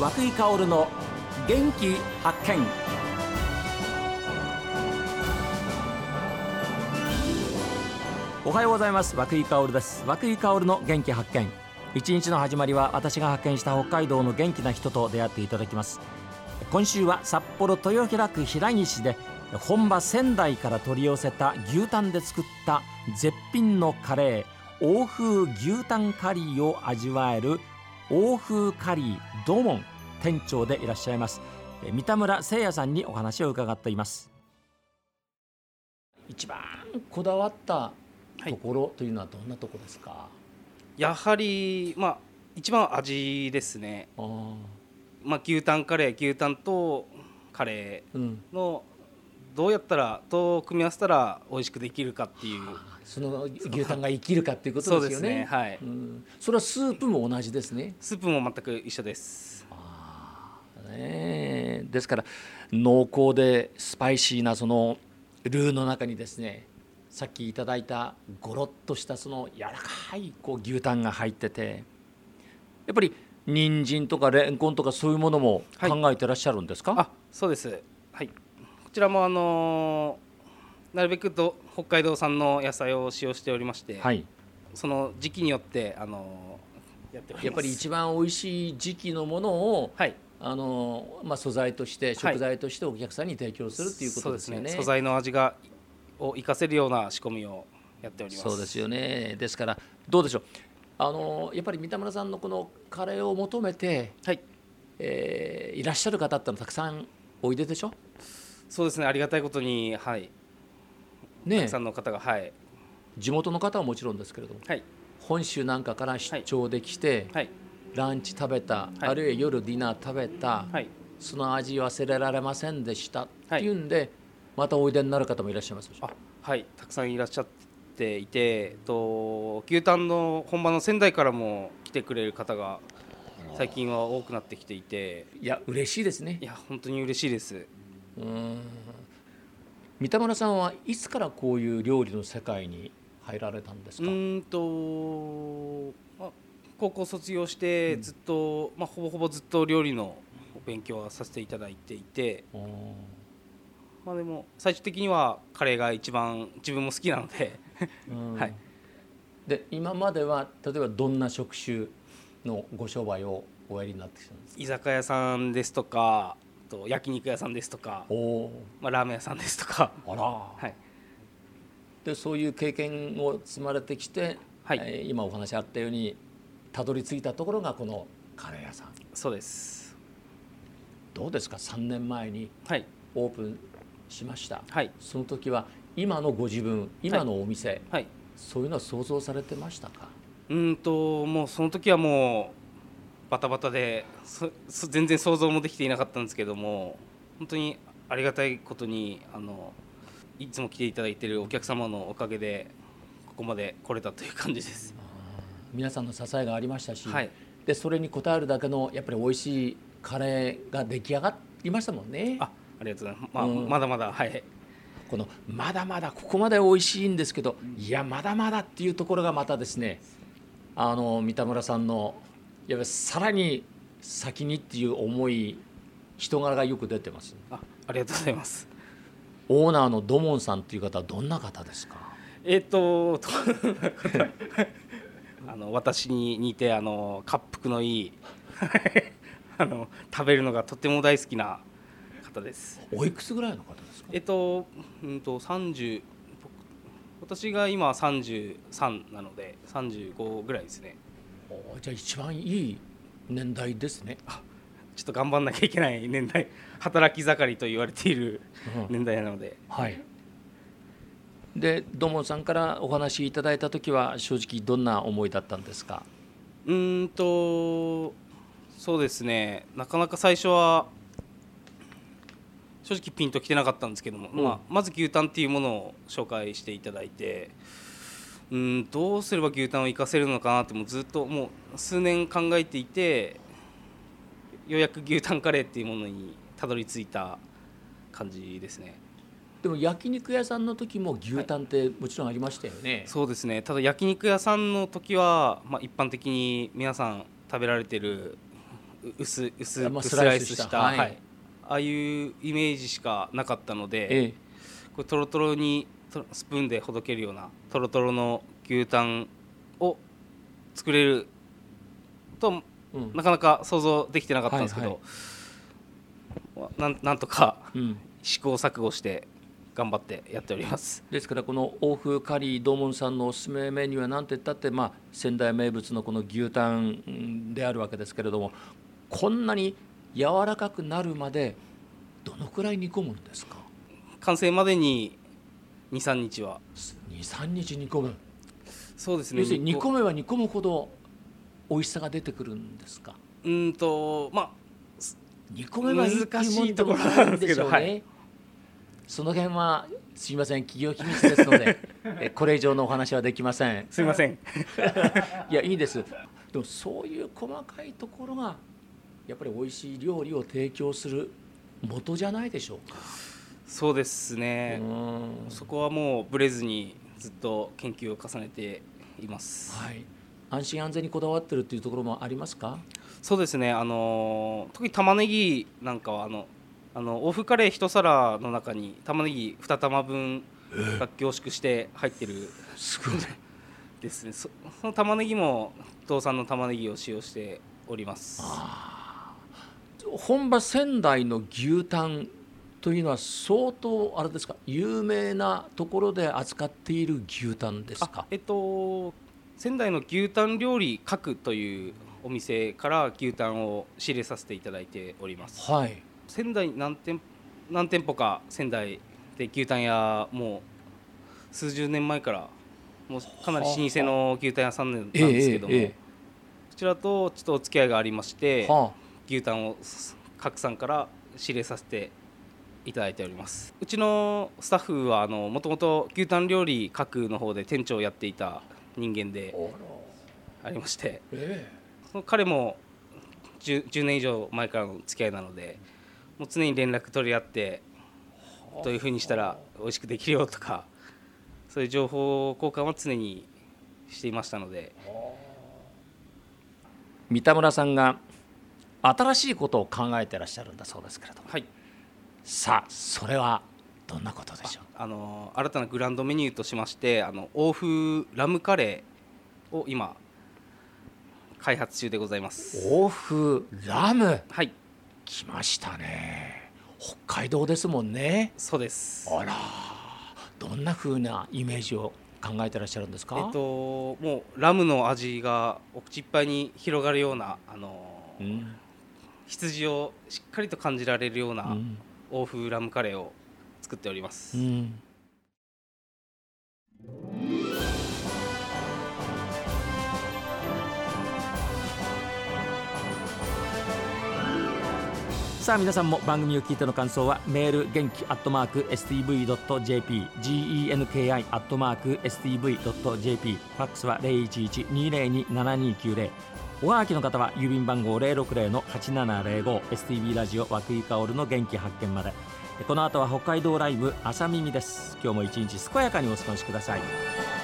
和久井薫の元気発見。おはようございます。和久井薫です。和久井薫の元気発見。一日の始まりは私が発見した北海道の元気な人と出会っていただきます。今週は札幌豊平区平岸で本場仙台から取り寄せた牛タンで作った絶品のカレー。欧風牛タンカリーを味わえる欧風カリードモン店長でいらっしゃいます三田村誠也さんにお話を伺っています。一番こだわったところというのはどんなところですか、はい、やはりまあ一番味ですね。まあ牛タンカレー牛タンとカレーの、どうやったらどう組み合わせたら美味しくできるかっていう。その牛タンが生きるかっていうことですよね。ねはい、うん、それはスープも同じですね。スープも全く一緒です。あね、ですから濃厚でスパイシーなそのルーの中にですねさっきいただいたゴロッとしたその柔らかいこう牛タンが入っててやっぱり人参とかレンコンとかそういうものも考えてらっしゃるんですか、はい、あそうです。はい。こちらもあのーなるべくと北海道産の野菜を使用しておりまして、はい、その時期によってあのやってやっぱり一番美味しい時期のものを、はい、あのまあ、素材として食材としてお客さんに提供するっていうことですよね。ね素材の味がを生かせるような仕込みをやっております。そうですよね。ですからどうでしょう。あのやっぱり三田村さんのこのカレーを求めて、はいえー、いらっしゃる方ってのたくさんおいででしょ？そうですね。ありがたいことにはいね、たくさんの方が、はい、地元の方はもちろんですけれども、はい、本州なんかから出張できて、はい、ランチ食べた、あるいは夜ディナー食べた、その味忘れられませんでした。っていうんで、またおいでになる方もいらっしゃいますはい。たくさんいらっしゃっていてと牛タンの本場の仙台からも来てくれる方が最近は多くなってきていて。いや嬉しいですね。いや本当に嬉しいです。うん。三田村さんはいつからこういう料理の世界に入られたんですか？うんと、まあ、高校卒業してずっと、うん、まあ、ほぼほぼずっと料理の勉強はさせていただいていて、まあ、でも最終的にはカレーが一番自分も好きなので。はい、で今までは例えばどんな職種のご商売をおやりになってきたんですか？居酒屋さんですとかと焼肉屋さんですとか、まあ、ラーメン屋さんですとか。あら、はい、でそういう経験を積まれてきて、はい。えー、今お話あったようにたどり着いたところがこのカレー屋さん。そうです。どうですか？3年前にオープンしました、はい、その時は今のご自分今のお店、はい、はい、そういうのは想像されてましたか？うんともうその時はもうバタバタで全然想像もできていなかったんですけども本当にありがたいことにあのいつも来ていただいているお客様のおかげでここまで来れたという感じです皆さんの支えがありましたし、はい、でそれに応えるだけのやっぱり美味しいカレーが出来上がりましたもんね。あありがとうございます、まあ、うん、まだまだはい。このまだまだここまで美味しいんですけどいやまだまだっていうところがまたですねあの三田村さんのやっぱさらに先にっていう思い人柄がよく出てますあありがとうございます。オーナーの土門さんっていう方はどんな方ですか？えっ、とあの私に似てあの滑腹のいいあの食べるのがとても大好きな方です。おいくつぐらいの方ですか？えっ、とうんと30私が今33なので35ぐらいですね。じゃあ一番いい年代ですね。ちょっと頑張んなきゃいけない年代働き盛りと言われている年代なので、うん、はいで土門さんからお話いただいた時は正直どんな思いだったんですか？うんとそうですね。なかなか最初は正直ピンときてなかったんですけども、うん、まあ、まず牛タンっていうものを紹介していただいてうんどうすれば牛タンを生かせるのかなってもうずっともう数年考えていてようやく牛タンカレーっていうものにたどり着いた感じですねでも焼肉屋さんの時も牛タンってもちろんありましたよね、はい、そうですね。ただ焼肉屋さんの時は、まあ、一般的に皆さん食べられてるう薄薄まあくスライスしたはいはい。ああいうイメージしかなかったので、ええ。これトロトロにとスプーンでほどけるようなトロトロの牛タンを作れるとうん。なかなか想像できてなかったんですけど、なん なんとかうん。試行錯誤して頑張ってやっております。ですからこの欧風カリー道門さんのおすすめメニューは何て言ったって、まあ、仙台名物のこの牛タンうんであるわけですけれどもこんなに柔らかくなるまでどのくらい煮込むんですか？完成までに23日は。23日煮込む、そうですね。要するに煮こ込めば煮込むほど美味しさが出てくるんですか？うーんとまあ煮込めば難しいところなんですけどないんでしょうねはいその辺はすいません。企業秘密ですので えこれ以上のお話はできません。すみません。いやいいです。でもそういう細かいところがやっぱり美味しい料理を提供する元じゃないでしょうか、そうですね、うん。そこはもうブレずにずっと研究を重ねています、はい。安心安全にこだわってるっていうところもありますか？そうですね。あのー特に玉ねぎなんかはあのあの欧風カレー一皿の中に玉ねぎ2玉分が凝縮して入ってるすごいですねそその玉ねぎも道産の玉ねぎを使用しております。本場仙台の牛タンというのは相当あれですか？有名なところで扱っている牛タンですか？あえっと仙台の牛タン料理閣というお店から牛タンを仕入れさせていただいております。はい仙台何店何店舗か仙台で牛タン屋もう数十年前からもうかなり老舗の牛タン屋さんなんですけども、こちらとちょっとお付き合いがありまして、は牛タンを各さんから仕入れさせていただいております。うちのスタッフはもともと牛タン料理各の方で店長をやっていた人間あでありまして彼も 10, 10年以上前からの付き合いなのでもう常に連絡取り合ってどういうふうにしたら美味しくできるよとかそういう情報交換は常にしていましたので。三田村さんが新しいことを考えてらっしゃるんだそうですけれども。はい。さあそれはどんなことでしょう？あの新たなグランドメニューとしましてあの欧風ラムカレーを今開発中でございます。欧風ラム？はい来ましたね。北海道ですもんね。そうです。あらどんな風なイメージを考えてらっしゃるんですか、えっともうラムの味がお口いっぱいに広がるようなあのうん。羊をしっかりと感じられるようなうん。欧風ラムカレーを作っております、うんさあ皆さんも番組を聞いての感想はメール元気アットマーク STV.jp genki アットマーク STV.jp ファックスは011-202-7290おはがきの方は郵便番号060-8705 STV ラジオ和久井薫の元気発見まで。この後は北海道ライブ朝耳です。今日も一日健やかにお過ごしください。